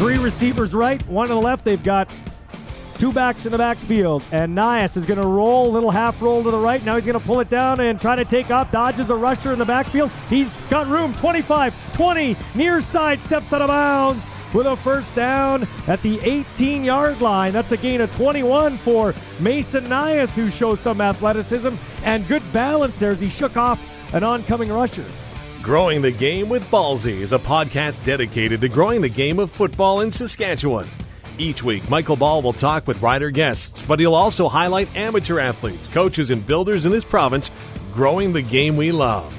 Three receivers right, one to the left. They've got two backs in the backfield. And Nias is going to roll, a little half roll to the right. Now he's going to pull it down and try to take off. Dodges a rusher in the backfield. He's got room. 25, 20, near side, steps out of bounds with a first down at the 18 yard line. That's a gain of 21 for Mason Nias, who shows some athleticism and good balance there as he shook off an oncoming rusher. Growing the Game with Ballsy is a podcast dedicated to growing the game of football in Saskatchewan. Each week, Michael Ball will talk with rider guests, but he'll also highlight amateur athletes, coaches, and builders in this province growing the game we love.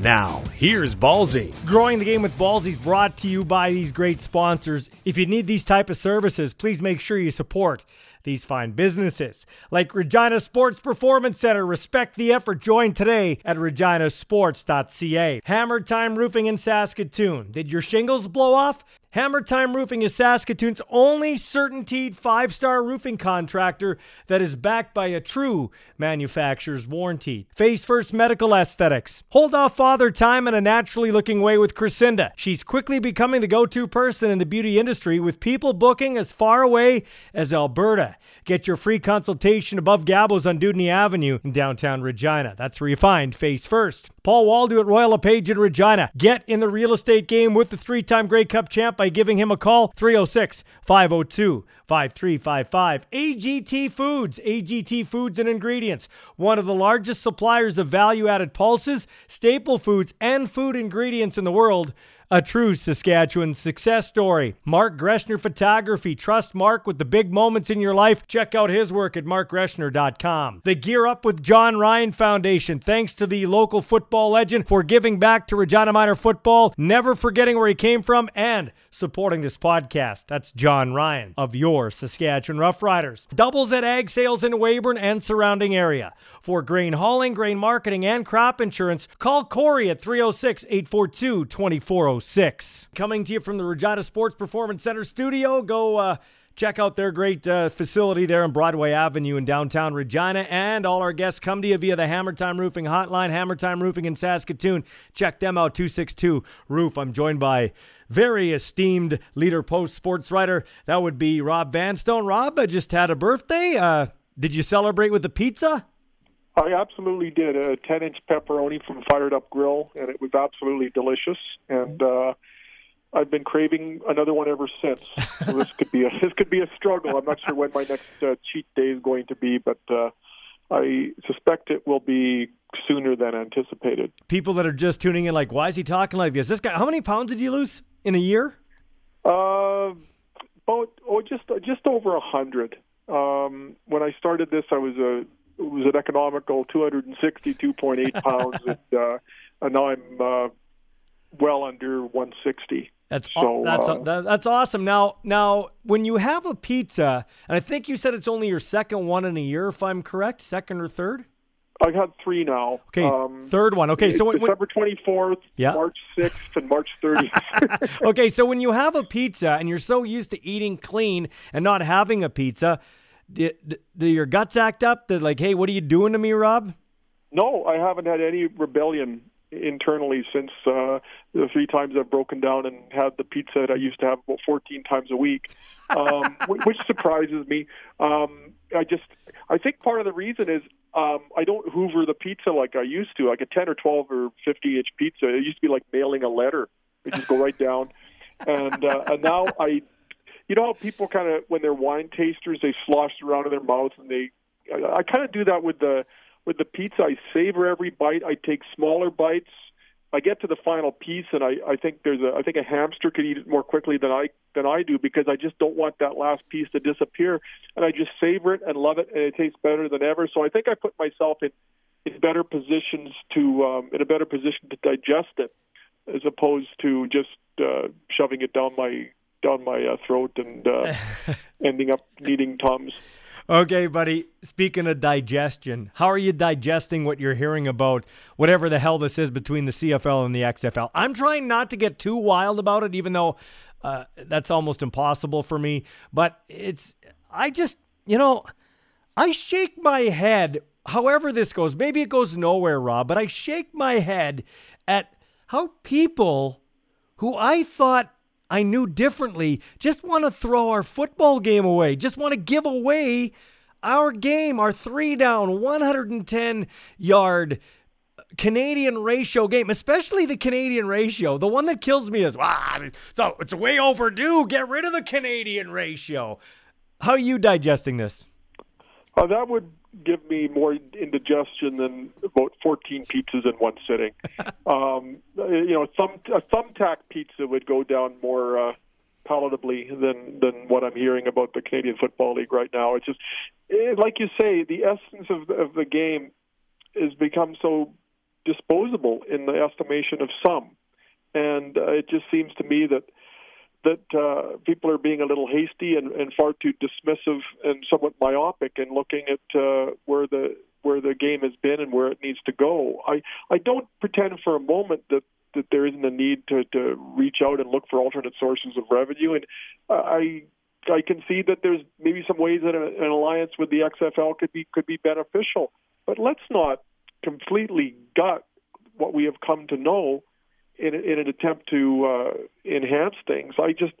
Now, here's Ballsy. Growing the game with Ballsy is brought to you by these great sponsors. If you need these type of services, please make sure you support these fine businesses. Like Regina Sports Performance Center, respect the effort. Join today at reginasports.ca. Hammer Time Roofing in Saskatoon. Did your shingles blow off? Hammer Time Roofing is Saskatoon's only certainteed five star roofing contractor that is backed by a true manufacturer's warranty. Face First Medical Aesthetics. Hold off father time in a naturally looking way with Crescinda. She's quickly becoming the go to person in the beauty industry with people booking as far away as Alberta. Get your free consultation above Gabos on Dewdney Avenue in downtown Regina. That's where you find Face First. Paul Waldo at Royal LePage in Regina. Get in the real estate game with the three time Grey Cup champ by giving him a call 306 502 5355. AGT Foods, AGT Foods and Ingredients, one of the largest suppliers of value added pulses, staple foods, and food ingredients in the world. A true Saskatchewan success story. Mark Greshner Photography. Trust Mark with the big moments in your life. Check out his work at markgreshner.com. The Gear Up with John Ryan Foundation. Thanks to the local football legend for giving back to Regina Minor football, never forgetting where he came from, and supporting this podcast. That's John Ryan of your Saskatchewan Roughriders. Doubles at ag sales in Weyburn and surrounding area. For grain hauling, grain marketing, and crop insurance, call Corey at 306 842 2406. Coming to you from the Regina Sports Performance Center studio. Go uh, check out their great uh, facility there on Broadway Avenue in downtown Regina. And all our guests come to you via the Hammer Time Roofing hotline, Hammer Time Roofing in Saskatoon. Check them out, 262 Roof. I'm joined by very esteemed leader post sports writer. That would be Rob Vanstone. Rob I just had a birthday. Uh, did you celebrate with a pizza? I absolutely did a 10 inch pepperoni from Fired Up Grill, and it was absolutely delicious. And uh, I've been craving another one ever since. So this could be a this could be a struggle. I'm not sure when my next uh, cheat day is going to be, but uh, I suspect it will be sooner than anticipated. People that are just tuning in, like, why is he talking like this? This guy, how many pounds did you lose in a year? Uh, about oh, just just over a hundred. Um, when I started this, I was a it was an economical 262.8 pounds, and, uh, and now I'm uh, well under 160. That's so, that's uh, that, that's awesome. Now now when you have a pizza, and I think you said it's only your second one in a year, if I'm correct, second or third. I had three now. Okay, Um, third one. Okay, so when, December 24th, Yeah. March 6th, and March 30th. okay, so when you have a pizza and you're so used to eating clean and not having a pizza, do, do your guts act up? That like, hey, what are you doing to me, Rob? no, I haven't had any rebellion internally since uh, the three times I've broken down and had the pizza that I used to have about 14 times a week, um, which surprises me. Um, I just, I think part of the reason is um, I don't hoover the pizza like I used to, like a 10 or 12 or 50 inch pizza. It used to be like mailing a letter. It just go right down, and uh, and now I, you know how people kind of when they're wine tasters they slosh around in their mouth and they, I, I kind of do that with the with the pizza. I savor every bite. I take smaller bites. I get to the final piece, and I, I think there's a I think a hamster could eat it more quickly than I than I do because I just don't want that last piece to disappear, and I just savor it and love it, and it tastes better than ever. So I think I put myself in in better positions to um, in a better position to digest it, as opposed to just uh, shoving it down my down my uh, throat and uh, ending up needing tums. Okay, buddy. Speaking of digestion, how are you digesting what you're hearing about whatever the hell this is between the CFL and the XFL? I'm trying not to get too wild about it, even though uh, that's almost impossible for me. But it's, I just, you know, I shake my head. However, this goes, maybe it goes nowhere, Rob, but I shake my head at how people who I thought I knew differently. Just want to throw our football game away. Just want to give away our game, our three down, 110 yard Canadian ratio game, especially the Canadian ratio. The one that kills me is, ah, so it's way overdue. Get rid of the Canadian ratio. How are you digesting this? Uh, that would give me more indigestion than about 14 pizzas in one sitting. um, you know, thumb, a thumbtack pizza would go down more uh, palatably than than what I'm hearing about the Canadian Football League right now. It's just, it, like you say, the essence of the, of the game has become so disposable in the estimation of some, and uh, it just seems to me that that uh, people are being a little hasty and, and far too dismissive and somewhat myopic in looking at uh, where the where the game has been and where it needs to go. I I don't pretend for a moment that that there isn't a need to to reach out and look for alternate sources of revenue, and I I can see that there's maybe some ways that an alliance with the XFL could be could be beneficial, but let's not completely gut what we have come to know in, in an attempt to uh, enhance things. I just,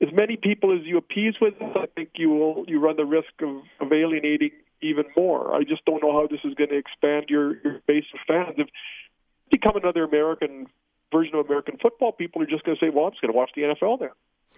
as many people as you appease with, I think you will you run the risk of, of alienating even more. I just don't know how this is going to expand your, your base of fans. If become another American version of American football, people are just going to say, "Well, I'm just going to watch the NFL then."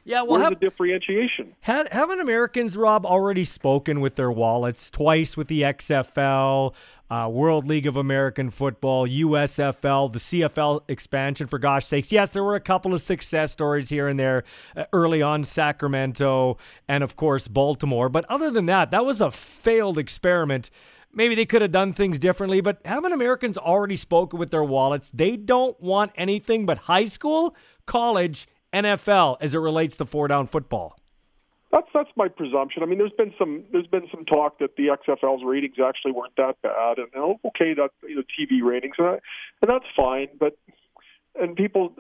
Yeah, well, Where's have, the differentiation? Have, haven't Americans, Rob, already spoken with their wallets twice with the XFL, uh, World League of American Football, USFL, the CFL expansion? For gosh sakes, yes, there were a couple of success stories here and there uh, early on, Sacramento and of course Baltimore. But other than that, that was a failed experiment. Maybe they could have done things differently, but haven't Americans already spoken with their wallets? They don't want anything but high school, college, NFL as it relates to four down football? That's that's my presumption. I mean, there's been some there's been some talk that the XFL's ratings actually weren't that bad, and okay, that you know TV ratings, and, that, and that's fine. But and people,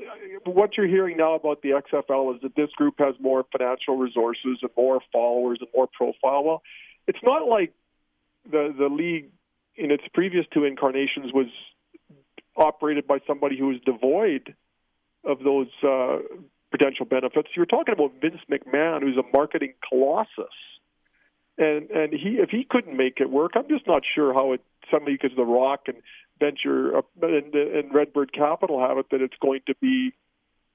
what you're hearing now about the XFL is that this group has more financial resources and more followers and more profile. Well, it's not like the the league in its previous two incarnations was operated by somebody who was devoid of those uh, potential benefits. You're talking about Vince McMahon, who's a marketing colossus, and and he if he couldn't make it work, I'm just not sure how it suddenly because The Rock and venture and, and Redbird Capital have it that it's going to be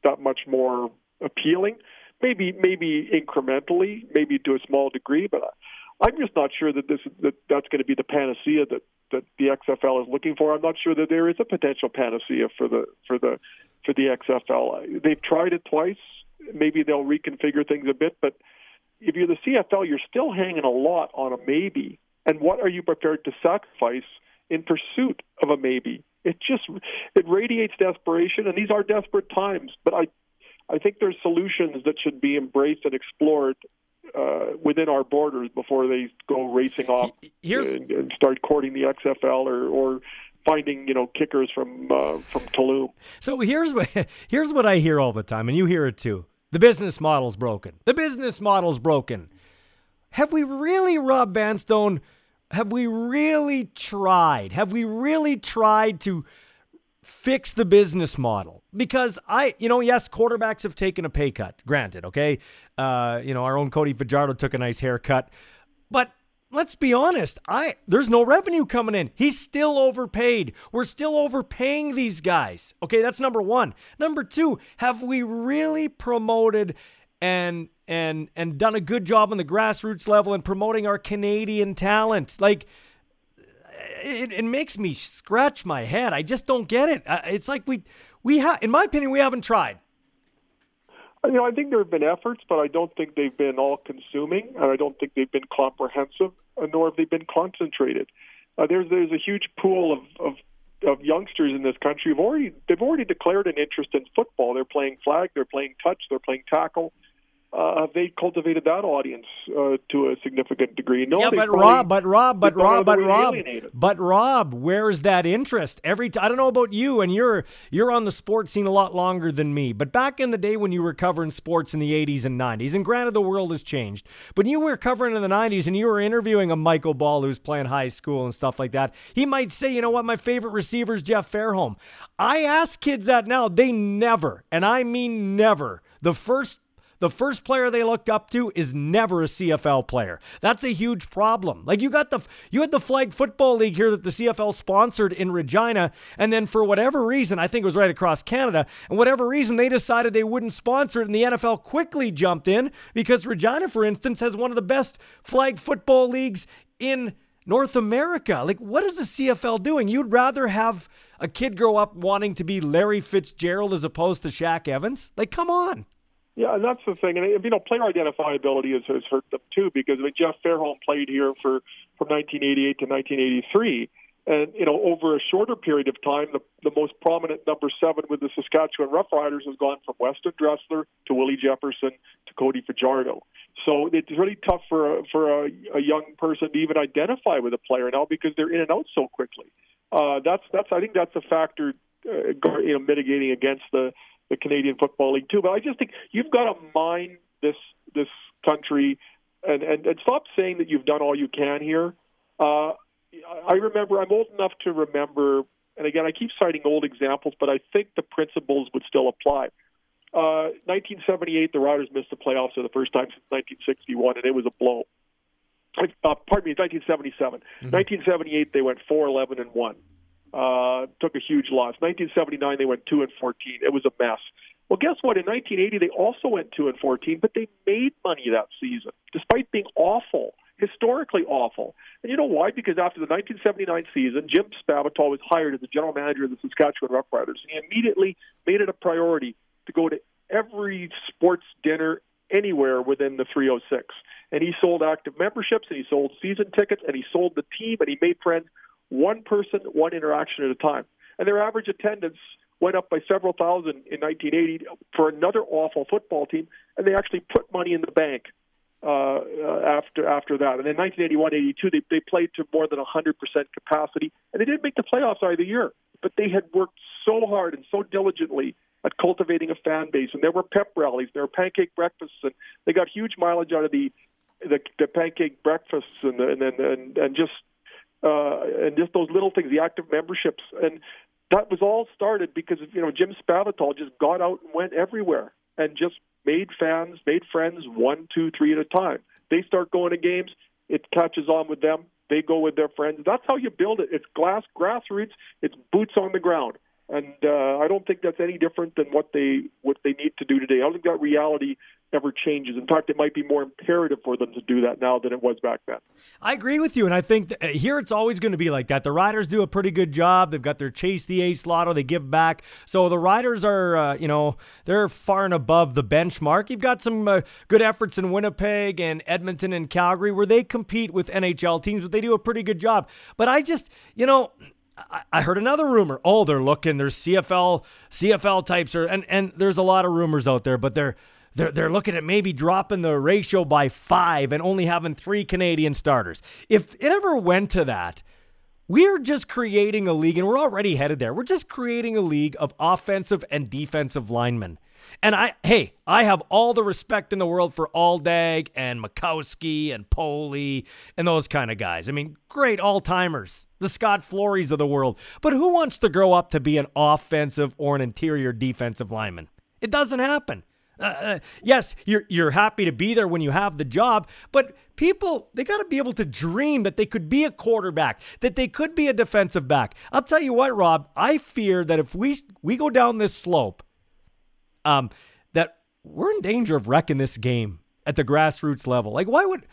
that much more appealing. Maybe maybe incrementally, maybe to a small degree, but I'm just not sure that this that that's going to be the panacea that that the XFL is looking for. I'm not sure that there is a potential panacea for the for the for the XFL. They've tried it twice. Maybe they'll reconfigure things a bit, but if you're the CFL, you're still hanging a lot on a maybe. And what are you prepared to sacrifice in pursuit of a maybe? It just it radiates desperation, and these are desperate times. But I I think there's solutions that should be embraced and explored uh, within our borders before they go racing off and, and, start courting the XFL or, or finding you know kickers from uh, from Tulum. So here's what here's what I hear all the time, and you hear it too. The business model's broken. The business model's broken. Have we really, Rob Vanstone? Have we really tried? Have we really tried to fix the business model? Because I, you know, yes, quarterbacks have taken a pay cut. Granted, okay. Uh, you know, our own Cody Fajardo took a nice haircut, but let's be honest. I there's no revenue coming in. He's still overpaid. We're still overpaying these guys. Okay, that's number 1. Number 2, have we really promoted and and and done a good job on the grassroots level in promoting our Canadian talent? Like it, it makes me scratch my head. I just don't get it. Uh, it's like we we have in my opinion we haven't tried. You know, I think there have been efforts, but I don't think they've been all-consuming, and I don't think they've been comprehensive, nor have they been concentrated. Uh, there's there's a huge pool of, of of youngsters in this country who've already they've already declared an interest in football. They're playing flag, they're playing touch, they're playing tackle uh, have they cultivated that audience uh, to a significant degree? No, yeah, but Rob, but Rob, but Rob, but Rob, but Rob, where's that interest? Every t- I don't know about you, and you're you're on the sports scene a lot longer than me. But back in the day when you were covering sports in the '80s and '90s, and granted the world has changed, but you were covering in the '90s and you were interviewing a Michael Ball who's playing high school and stuff like that. He might say, you know what, my favorite receiver is Jeff Fairholm. I ask kids that now, they never, and I mean never the first the first player they looked up to is never a CFL player. That's a huge problem. Like you got the you had the flag football league here that the CFL sponsored in Regina, and then for whatever reason, I think it was right across Canada, and whatever reason they decided they wouldn't sponsor it, and the NFL quickly jumped in because Regina, for instance, has one of the best flag football leagues in North America. Like, what is the CFL doing? You'd rather have a kid grow up wanting to be Larry Fitzgerald as opposed to Shaq Evans? Like, come on. Yeah, and that's the thing. And you know, player identifiability has, has hurt them too because I mean, Jeff Fairholm played here for from 1988 to 1983, and you know, over a shorter period of time, the the most prominent number seven with the Saskatchewan Roughriders has gone from Weston Dressler to Willie Jefferson to Cody Fajardo. So it's really tough for a, for a, a young person to even identify with a player now because they're in and out so quickly. Uh, that's that's I think that's a factor, uh, you know, mitigating against the the Canadian Football League too. But I just think you've got to mine this this country and, and, and stop saying that you've done all you can here. Uh, I remember I'm old enough to remember, and again I keep citing old examples, but I think the principles would still apply. Uh, 1978, the Riders missed the playoffs for the first time since 1961, and it was a blow. Uh, pardon me, 1977. Mm-hmm. 1978, they went 4-11 and one uh, took a huge loss. 1979 they went two and 14. It was a mess. Well, guess what? In 1980 they also went two and 14, but they made money that season despite being awful, historically awful. And you know why? Because after the 1979 season, Jim Spavital was hired as the general manager of the Saskatchewan Roughriders. He immediately made it a priority to go to every sports dinner anywhere within the 306. And he sold active memberships and he sold season tickets and he sold the team and he made friends one person, one interaction at a time. And their average attendance went up by several thousand in 1980 for another awful football team, and they actually put money in the bank uh, after after that. And in 1981-82, they they played to more than 100% capacity, and they didn't make the playoffs either year. But they had worked so hard and so diligently at cultivating a fan base, and there were pep rallies, there were pancake breakfasts, and they got huge mileage out of the the, the pancake breakfasts and and and, and just uh, and just those little things, the active memberships, and that was all started because you know Jim Spavital just got out and went everywhere and just made fans, made friends, one, two, three at a time. They start going to games, it catches on with them. They go with their friends. That's how you build it. It's glass grassroots. It's boots on the ground, and uh, I don't think that's any different than what they what they need to do today. I don't think that reality ever changes. In fact, it might be more imperative for them to do that now than it was back then. I agree with you, and I think uh, here it's always going to be like that. The Riders do a pretty good job. They've got their chase the ace lotto. They give back, so the Riders are, uh, you know, they're far and above the benchmark. You've got some uh, good efforts in Winnipeg and Edmonton and Calgary where they compete with NHL teams, but they do a pretty good job. But I just, you know. I heard another rumor. Oh, they're looking. There's CFL CFL types, or and and there's a lot of rumors out there, but they're they're, they're looking at maybe dropping the ratio by five and only having three Canadian starters. If it ever went to that, we're just creating a league, and we're already headed there. We're just creating a league of offensive and defensive linemen. And I, hey, I have all the respect in the world for Aldag and Makowski and Poley and those kind of guys. I mean, great all timers, the Scott Florys of the world. But who wants to grow up to be an offensive or an interior defensive lineman? It doesn't happen. Uh, uh, yes, you're you're happy to be there when you have the job, but people they got to be able to dream that they could be a quarterback, that they could be a defensive back. I'll tell you what, Rob, I fear that if we we go down this slope, um, that we're in danger of wrecking this game at the grassroots level. Like, why would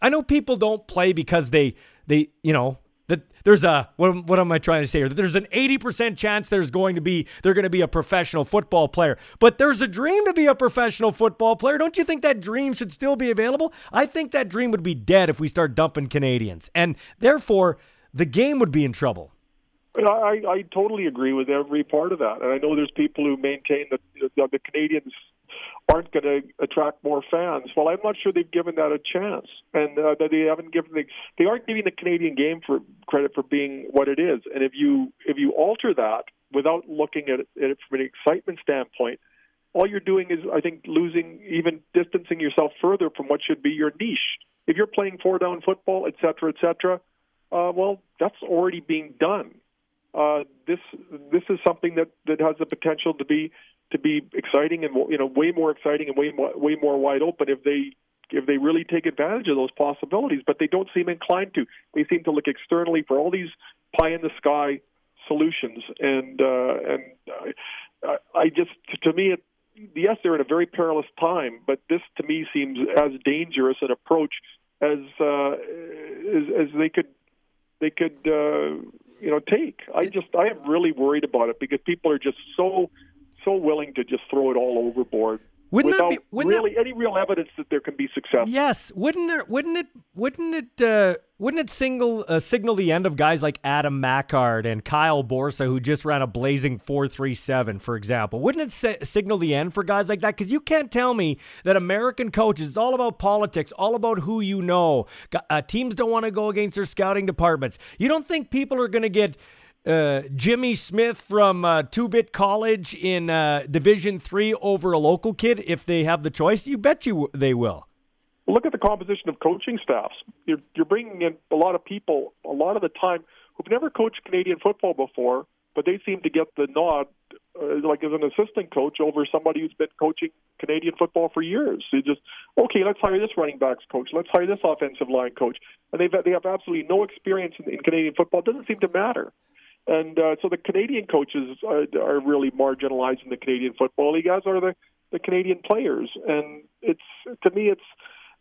I know people don't play because they they you know that there's a what, what am I trying to say here? That there's an 80% chance there's going to be they're going to be a professional football player. But there's a dream to be a professional football player. Don't you think that dream should still be available? I think that dream would be dead if we start dumping Canadians. And therefore, the game would be in trouble. I, I totally agree with every part of that, and I know there's people who maintain that the, the Canadians aren't going to attract more fans. Well, I'm not sure they've given that a chance, and uh, that they haven't given the, they aren't giving the Canadian game for credit for being what it is. And if you if you alter that without looking at it, from an excitement standpoint, all you're doing is, I think, losing even distancing yourself further from what should be your niche. If you're playing four down football, et cetera, et cetera, uh, well, that's already being done. Uh, this this is something that that has the potential to be to be exciting and you know way more exciting and way more, way more wide open if they if they really take advantage of those possibilities. But they don't seem inclined to. They seem to look externally for all these pie in the sky solutions, and uh, and I, I just to me it yes, they're in a very perilous time, but this to me seems as dangerous an approach as uh, as, as they could they could uh, you know take. I just I am really worried about it because people are just so so willing to just throw it all overboard. Wouldn't without that be, wouldn't really that, any real evidence that there can be success? Yes, wouldn't there? Wouldn't it? Wouldn't it? Uh, wouldn't it single uh, signal the end of guys like Adam Machart and Kyle Borsa, who just ran a blazing four three seven, for example? Wouldn't it si- signal the end for guys like that? Because you can't tell me that American coaches. It's all about politics, all about who you know. Uh, teams don't want to go against their scouting departments. You don't think people are going to get uh, Jimmy Smith from uh, Two Bit College in uh, Division Three over a local kid if they have the choice? You bet you they will. Look at the composition of coaching staffs. You're, you're bringing in a lot of people a lot of the time who've never coached Canadian football before, but they seem to get the nod, uh, like as an assistant coach over somebody who's been coaching Canadian football for years. They just okay, let's hire this running backs coach, let's hire this offensive line coach, and they've they have absolutely no experience in, in Canadian football. It doesn't seem to matter. And uh, so the Canadian coaches are, are really marginalizing the Canadian Football League, as are the, the Canadian players. And it's to me, it's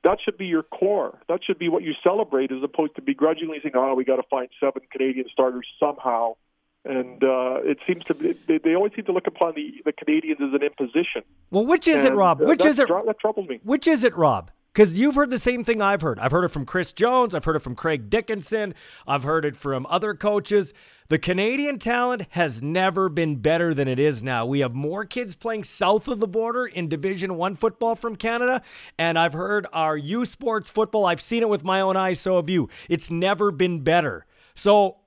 that should be your core. That should be what you celebrate, as opposed to begrudgingly saying, "Oh, we got to find seven Canadian starters somehow." And uh, it seems to be, they, they always seem to look upon the, the Canadians as an imposition. Well, which is and, it, Rob? Which uh, is it? That troubles me. Which is it, Rob? Because you've heard the same thing I've heard. I've heard it from Chris Jones. I've heard it from Craig Dickenson. I've heard it from other coaches. The Canadian talent has never been better than it is now. We have more kids playing south of the border in Division 1 football from Canada, and I've heard our U Sports football. I've seen it with my own eyes, so have you. It's never been better. So,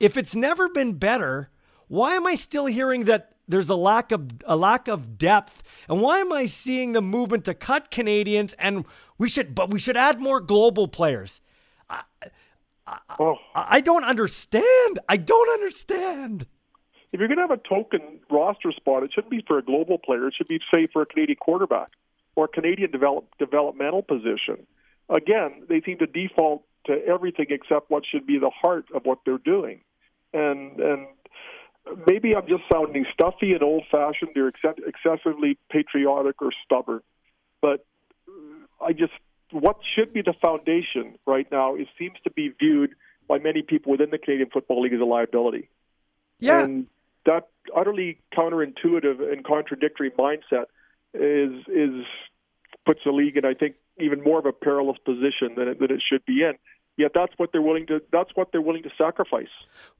if it's never been better, why am I still hearing that there's a lack of a lack of depth. And why am I seeing the movement to cut Canadians and we should but we should add more global players? I, I, oh. I don't understand. I don't understand. If you're going to have a token roster spot, it shouldn't be for a global player. It should be, say, for a Canadian quarterback or a Canadian develop, developmental position. Again, they seem to default to everything except what should be the heart of what they're doing. And and maybe I'm just sounding stuffy and old fashioned or ex- excessively patriotic or stubborn, but I just what should be the foundation right now it seems to be viewed by many people within the Canadian Football League as a liability. Yeah. And that utterly counterintuitive and contradictory mindset is is puts the league in I think even more of a perilous position than it, than it should be in yet that's what they're willing to that's what they're willing to sacrifice.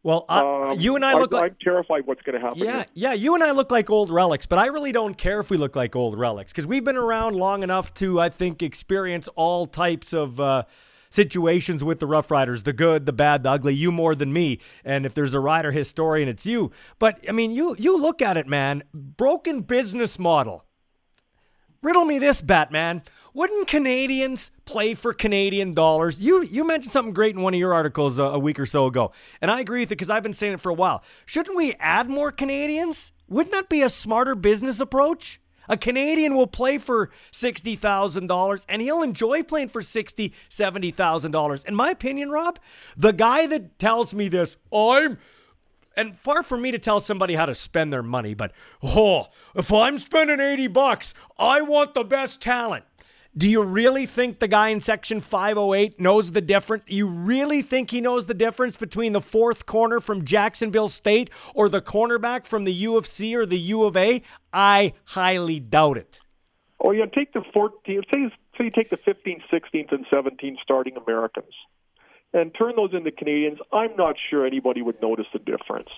Well, uh, um, you and I look I, like I'm terrified what's going to happen. Yeah, here. yeah, you and I look like old relics, but I really don't care if we look like old relics because we've been around long enough to I think experience all types of uh, situations with the Rough Riders, the good, the bad, the ugly, you more than me. And if there's a rider historian, it's you. But I mean, you you look at it, man. Broken business model. Riddle me this, Batman. Wouldn't Canadians play for Canadian dollars? You you mentioned something great in one of your articles a, a week or so ago, and I agree with it because I've been saying it for a while. Shouldn't we add more Canadians? Wouldn't that be a smarter business approach? A Canadian will play for $60,000 and he'll enjoy playing for $60,000, $70,000. In my opinion, Rob, the guy that tells me this, I'm and far from me to tell somebody how to spend their money, but oh, if I'm spending 80 bucks, I want the best talent. Do you really think the guy in section 508 knows the difference? You really think he knows the difference between the fourth corner from Jacksonville State or the cornerback from the UFC or the U of A? I highly doubt it. Oh, yeah, take the 14, say, say you take the 15th, 16th, and 17th starting Americans and turn those into Canadians, I'm not sure anybody would notice the difference.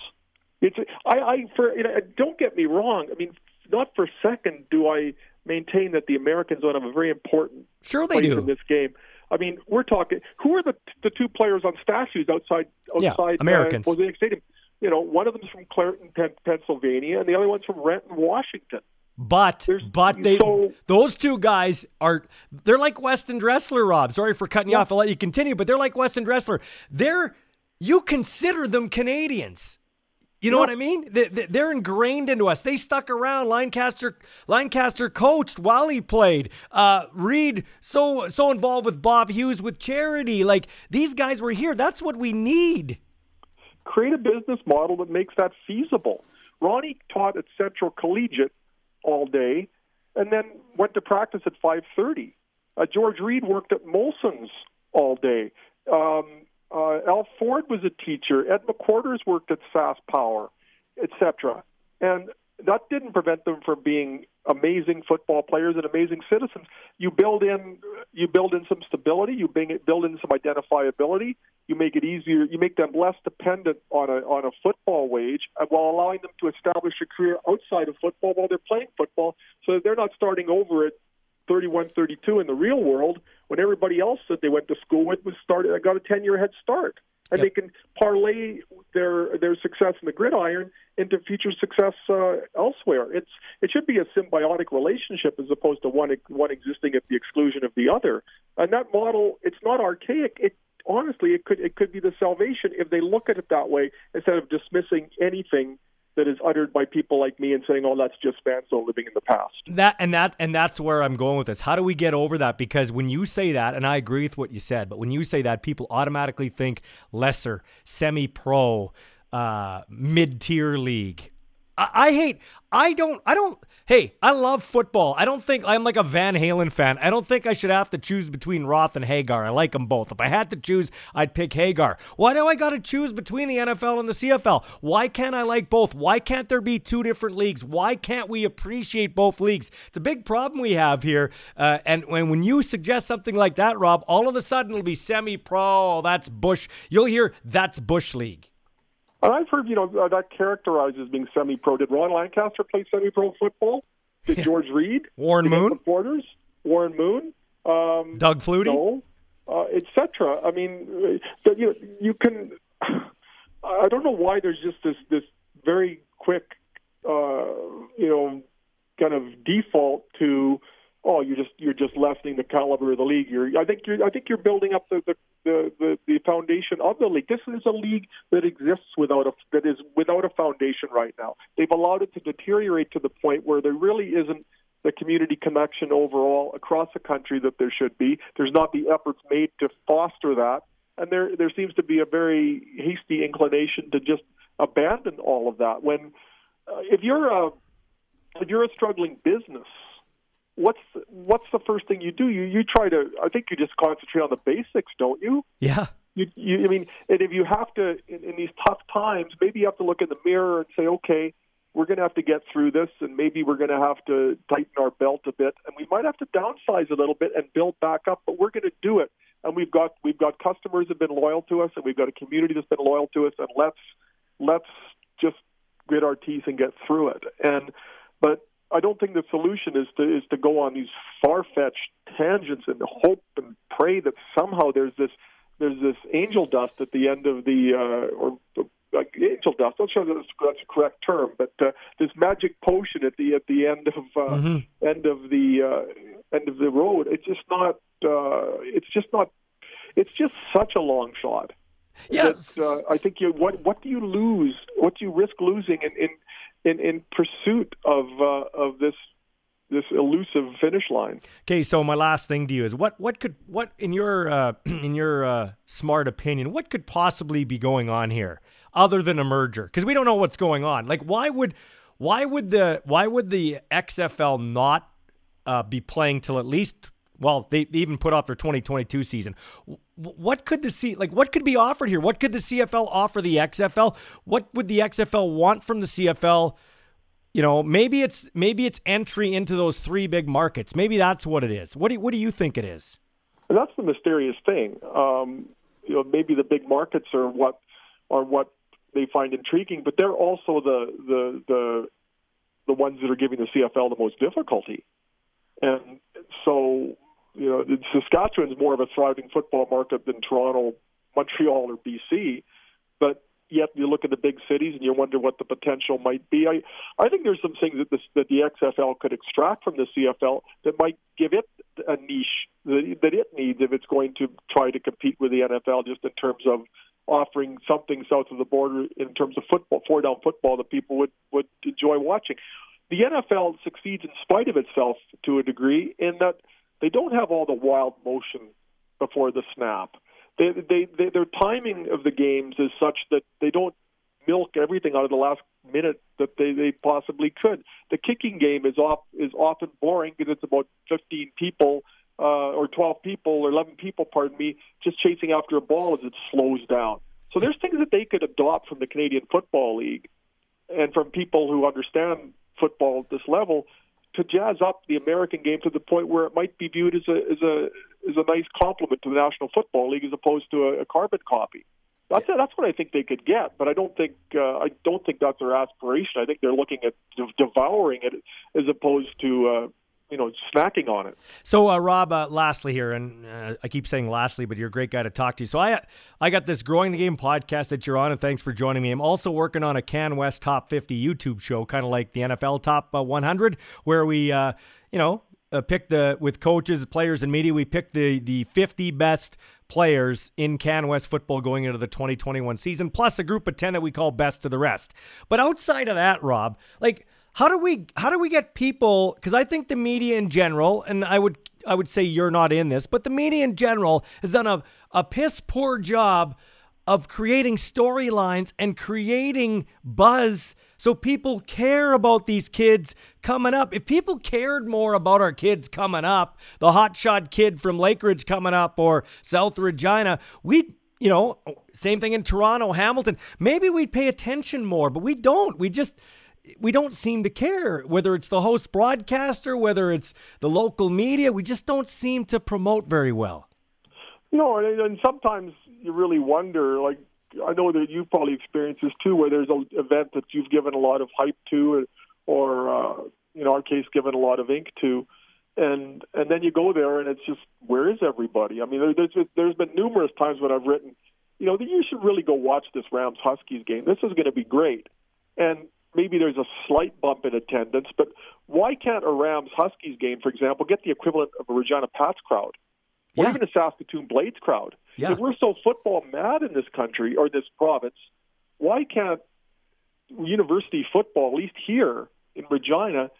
It's I, I for you know, don't get me wrong. I mean, not for a second do I maintain that the Americans don't have a very important sure they do in this game. I mean, we're talking. Who are the the two players on statues outside outside yeah, Americans. Uh, Mosaic Stadium? You know, one of them's from Clairton, Pennsylvania, and the other one's from Renton, Washington. But There's, but they so, those two guys are they're like Weston Dressler, Rob. Sorry for cutting you off. I'll let you continue, but they're like Weston Dressler. They're you consider them Canadians. You know what I mean? They're ingrained into us. They stuck around. Lancaster, Lancaster coached while he played. Uh, Reed so so involved with Bob Hughes with charity. Like these guys were here. That's what we need. Create a business model that makes that feasible. Ronnie taught at Central Collegiate all day, and then went to practice at 5:30. Uh, George Reed worked at Molson's all day. Um, uh, Al Ford was a teacher. Ed McQuarters worked at SAS Power, etc. And that didn't prevent them from being amazing football players and amazing citizens. You build in you build in some stability, you build in some identifiability, you make it easier, you make them less dependent on a on a football wage uh, while allowing them to establish a career outside of football while they're playing football so they're not starting over at 31 32 in the real world when everybody else that they went to school with was started I got a 10 year head start and yep. they can parlay their their success in the gridiron into future success uh, elsewhere. It's it should be a symbiotic relationship as opposed to one one existing at the exclusion of the other. And that model, it's not archaic. It honestly, it could it could be the salvation if they look at it that way instead of dismissing anything that is uttered by people like me and saying, "Oh, that's just Manso living in the past." That and that and that's where I'm going with this. How do we get over that? Because when you say that, and I agree with what you said, but when you say that, people automatically think lesser, semi-pro, uh, mid-tier league. I, I hate. I don't. I don't. Hey, I love football. I don't think I'm like a Van Halen fan. I don't think I should have to choose between Roth and Hagar. I like them both. If I had to choose, I'd pick Hagar. Why do I got to choose between the NFL and the CFL? Why can't I like both? Why can't there be two different leagues? Why can't we appreciate both leagues? It's a big problem we have here. Uh, and when, when you suggest something like that, Rob, all of a sudden it'll be semi-pro. That's Bush. You'll hear that's Bush League. And I've heard, you know, uh, that characterized as being semi-pro. Did Ron Lancaster play semi-pro football? Did George Reed? Warren Moon? Quarters? Warren Moon? Um, Doug Flutie? No, uh, etc. I mean, uh, you know, you can. I don't know why there's just this this very quick, uh, you know, kind of default to oh, you're just you're just lessening the caliber of the league. You're, I think you're I think you're building up the the, the, the, the foundation of the league. This is a league that exists without a that is without a foundation right now. They've allowed it to deteriorate to the point where there really isn't the community connection overall across the country that there should be. There's not the efforts made to foster that, and there there seems to be a very hasty inclination to just abandon all of that. When uh, if you're a if you're a struggling business what's what's the first thing you do? You you try to. I think you just concentrate on the basics, don't you? Yeah. You, you I mean, and if you have to in, in these tough times, maybe you have to look in the mirror and say, okay, we're going to have to get through this, and maybe we're going to have to tighten our belt a bit, and we might have to downsize a little bit and build back up, but we're going to do it. And we've got we've got customers that have been loyal to us, and we've got a community that's been loyal to us, and let's let's just grit our teeth and get through it. And but I don't think the solution is to is to go on these far fetched tangents and hope and pray that somehow there's this there's this angel dust at the end of the uh, or like angel dust. I'm not sure that's, that's a correct term, but uh, this magic potion at the at the end of uh, mm-hmm. end of the uh, end of the road. It's just not. Uh, it's just not. It's just such a long shot. Yes. That, uh, I think you. What what do you lose? What do you risk losing in, in in, in pursuit of uh, of this this elusive finish line. Okay, so my last thing to you is what what could what in your uh, in your uh, smart opinion, what could possibly be going on here other than a merger? Because we don't know what's going on. Like, why would why would the why would the XFL not uh, be playing till at least well, they, even put off their 2022 season. What could the C like? What could be offered here? What could the CFL offer the XFL? What would the XFL want from the CFL? You know, maybe it's maybe it's entry into those three big markets. Maybe that's what it is. What do what do you think it is? And that's the mysterious thing. Um, you know, maybe the big markets are what are what they find intriguing, but they're also the the the the ones that are giving the CFL the most difficulty. And so you know, Saskatchewan's more of a thriving football market than Toronto, Montreal, or BC. But yet you look at the big cities and you wonder what the potential might be. I I think there's some things that this, that the XFL could extract from the CFL that might give it a niche that, that it needs if it's going to try to compete with the NFL, just in terms of offering something south of the border in terms of football, four down football that people would would enjoy watching. The NFL succeeds in spite of itself to a degree in that they don't have all the wild motion before the snap. They, they, they, their timing of the games is such that they don't milk everything out of the last minute that they, they possibly could. The kicking game is off is often boring because it's about 15 people uh, or 12 people or 11 people, pardon me, just chasing after a ball as it slows down. So there's things that they could adopt from the Canadian Football League and from people who understand football at this level to jazz up the American game to the point where it might be viewed as a as a as a nice compliment to the National Football League as opposed to a, a carbon copy. That's yeah. that's what I think they could get, but I don't think uh, I don't think that's their aspiration. I think they're looking at devouring it as opposed to uh, you know snacking on it. So, uh, Rob, uh, lastly here, and uh, I keep saying lastly, but you're a great guy to talk to. So, I I got this growing the game podcast that you're on, and thanks for joining me. I'm also working on a Can West Top 50 YouTube show, kind of like the NFL Top uh, 100, where we uh, you know uh, pick the with coaches, players, and media. We pick the the 50 best players in Can West football going into the 2021 season, plus a group of 10 that we call best of the rest. But outside of that, Rob, like how do we how do we get people because I think the media in general, and I would I would say you're not in this, but the media in general has done a, a piss poor job of creating storylines and creating buzz so people care about these kids coming up. If people cared more about our kids coming up, the hotshot kid from Lakeridge coming up or South Regina, we'd you know, same thing in Toronto, Hamilton. Maybe we'd pay attention more, but we don't. We just we don't seem to care whether it's the host broadcaster, whether it's the local media. We just don't seem to promote very well. No, and, sometimes you really wonder. Like I know that you've probably experienced this too, where there's an event that you've given a lot of hype to, or uh, in our case, given a lot of ink to, and and then you go there and it's just where is everybody? I mean, there, there's there's been numerous times when I've written, you know, you should really go watch this Rams Huskies game. This is going to be great, and maybe there's a slight bump in attendance, but why can't a Rams Huskies game, for example, get the equivalent of a Regina Pats crowd? Or yeah. even a Saskatoon Blades crowd. Yeah. If we're so football mad in this country or this province, why can't university football, at least here in Regina,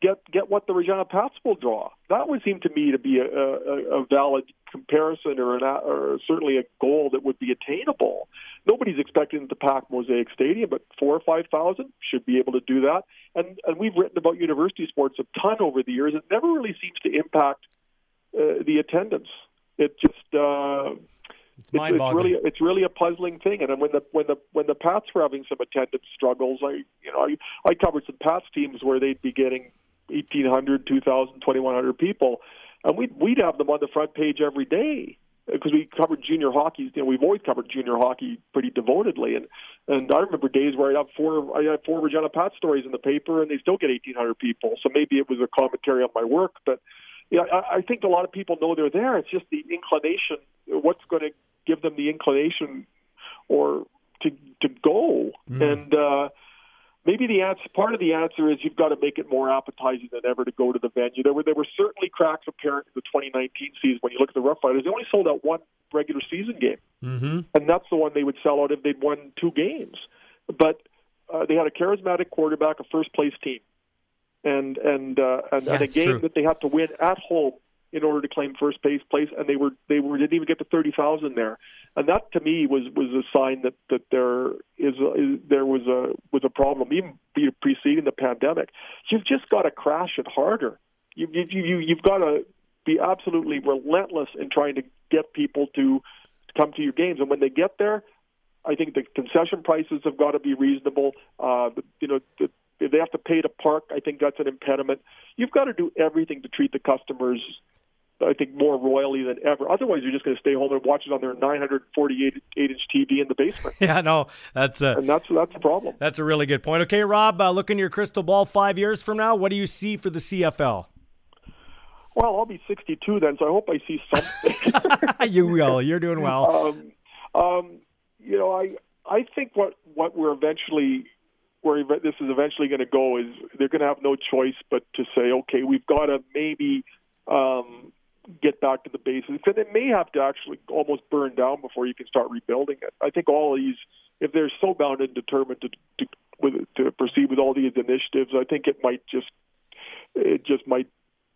get get what the Regina Pats will draw. That would seem to me to be a, a, a valid comparison or, an, or certainly a goal that would be attainable. Nobody's expecting to pack Mosaic Stadium, but four or five thousand should be able to do that. And and we've written about university sports a ton over the years. It never really seems to impact uh, the attendance. It just uh, it's, it's, it's, really it's really a puzzling thing. And when the when the when the Pats were having some attendance struggles, I you know I I covered some Pats teams where they'd be getting 1,800, 2,000, 2,100 people, and we'd we'd have them on the front page every day because we covered junior hockey. You know, we've always covered junior hockey pretty devotedly, and and I remember days where I had four I had four Regina Pat stories in the paper, and they still get 1,800 people. So maybe it was a commentary on my work, but yeah, I, I think a lot of people know they're there. It's just the inclination. What's going to give them the inclination, or to to go mm. and. uh maybe the answer part of the answer is you've got to make it more appetizing than ever to go to the venue. There were there were certainly cracks apparent in the 2019 season when you look at the Rough Riders. They only sold out one regular season game, mm-hmm. and that's the one they would sell out if they'd won two games. But uh, they had a charismatic quarterback, a first place team, and and uh, and, yeah, and a game true. that they had to win at home in order to claim first base place, and they were they were didn't even get to thirty thousand there, and that to me was was a sign that that there is, a, is there was a was a problem even preceding the pandemic. You've just got to crash it harder. You you you you've got to be absolutely relentless in trying to get people to come to your games, and when they get there, I think the concession prices have got to be reasonable. Uh, you know, the, if they have to pay to park, I think that's an impediment. You've got to do everything to treat the customers I think more royally than ever. Otherwise, you're just going to stay home and watch it on their 948 inch TV in the basement. Yeah, no, that's a, and that's that's the problem. That's a really good point. Okay, Rob, uh, look in your crystal ball. Five years from now, what do you see for the CFL? Well, I'll be 62 then, so I hope I see something. you will. You're doing well. Um, um, you know, I I think what what we're eventually where this is eventually going to go is they're going to have no choice but to say, okay, we've got to maybe um, get back to the basics, and it may have to actually almost burn down before you can start rebuilding it. I think all these, if they're so bound and determined to to, with, to proceed with all these initiatives, I think it might just it just might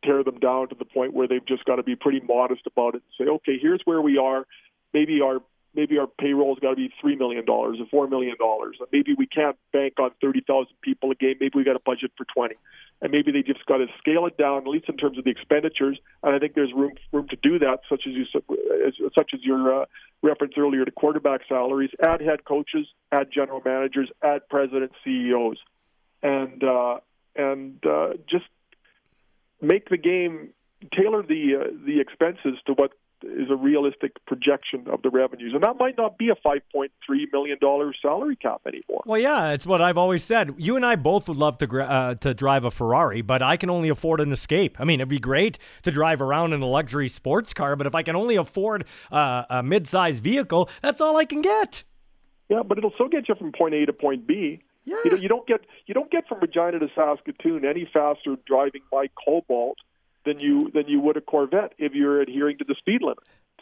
tear them down to the point where they've just got to be pretty modest about it and say, okay, here's where we are. Maybe our maybe our payroll's got to be three million dollars or four million dollars. Maybe we can't bank on thirty thousand people a game. Maybe we got a budget for twenty, and maybe they just got to scale it down, at least in terms of the expenditures. And I think there's room room to do that, such as you as, such as your uh, reference earlier to quarterback salaries, add head coaches, add general managers, add presidents, CEOs, and uh, and uh, just make the game tailor the uh, the expenses to what is a realistic projection of the revenues, and that might not be a five point three million dollar salary cap anymore. Well, yeah, it's what I've always said. You and I both would love to uh, to drive a Ferrari, but I can only afford an Escape. I mean, it'd be great to drive around in a luxury sports car, but if I can only afford uh, a mid-sized vehicle, that's all I can get. Yeah, but it'll still get you from point A to point B. Yeah. You know, you don't get you don't get from Regina to Saskatoon any faster driving my Cobalt than you than you would a Corvette if you're adhering to the speed limit.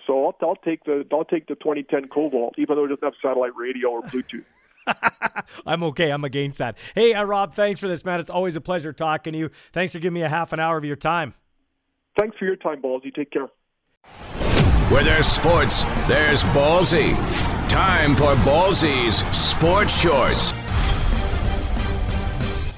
So I'll, I'll take the I'll take the 2010 Cobalt, even though it doesn't have satellite radio or Bluetooth. I'm okay. I'm against that. Hey, uh, Rob, thanks for this, man. It's always a pleasure talking to you. Thanks for giving me a half an hour of your time. Thanks for your time, Ballsy. Take care. Where there's sports, there's Ballsy. Time for Ballsy's Sports Shorts.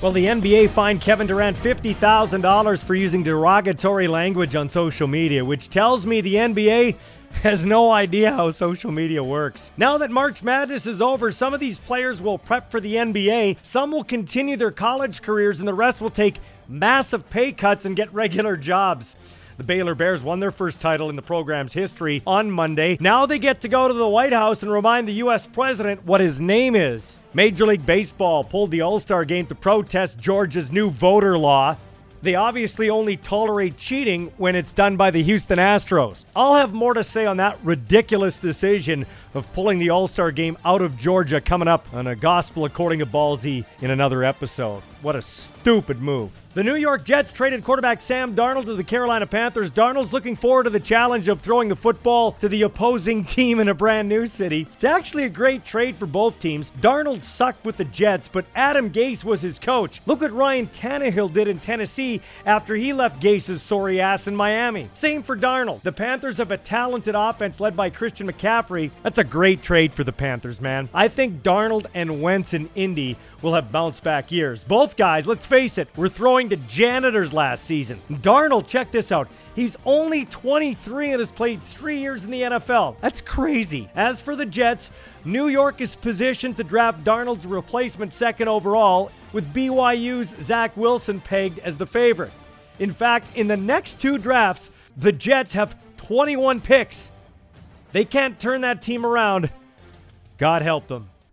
Well, the NBA fined Kevin Durant $50,000 for using derogatory language on social media, which tells me the NBA has no idea how social media works. Now that March Madness is over, some of these players will prep for the NBA, some will continue their college careers, and the rest will take massive pay cuts and get regular jobs. The Baylor Bears won their first title in the program's history on Monday. Now they get to go to the White House and remind the U.S. president what his name is. Major League Baseball pulled the All Star game to protest Georgia's new voter law. They obviously only tolerate cheating when it's done by the Houston Astros. I'll have more to say on that ridiculous decision of pulling the All Star game out of Georgia coming up on a Gospel According to Ballsy in another episode. What a stupid move. The New York Jets traded quarterback Sam Darnold to the Carolina Panthers. Darnold's looking forward to the challenge of throwing the football to the opposing team in a brand new city. It's actually a great trade for both teams. Darnold sucked with the Jets, but Adam Gase was his coach. Look what Ryan Tannehill did in Tennessee after he left Gase's sorry ass in Miami. Same for Darnold. The Panthers have a talented offense led by Christian McCaffrey. That's a great trade for the Panthers, man. I think Darnold and Wentz in Indy will have bounce back years. Both guys, let's face it, were throwing to janitors last season. Darnold, check this out. He's only 23 and has played three years in the NFL. That's crazy. As for the Jets, New York is positioned to draft Darnold's replacement second overall, with BYU's Zach Wilson pegged as the favorite. In fact, in the next two drafts, the Jets have 21 picks. They can't turn that team around. God help them.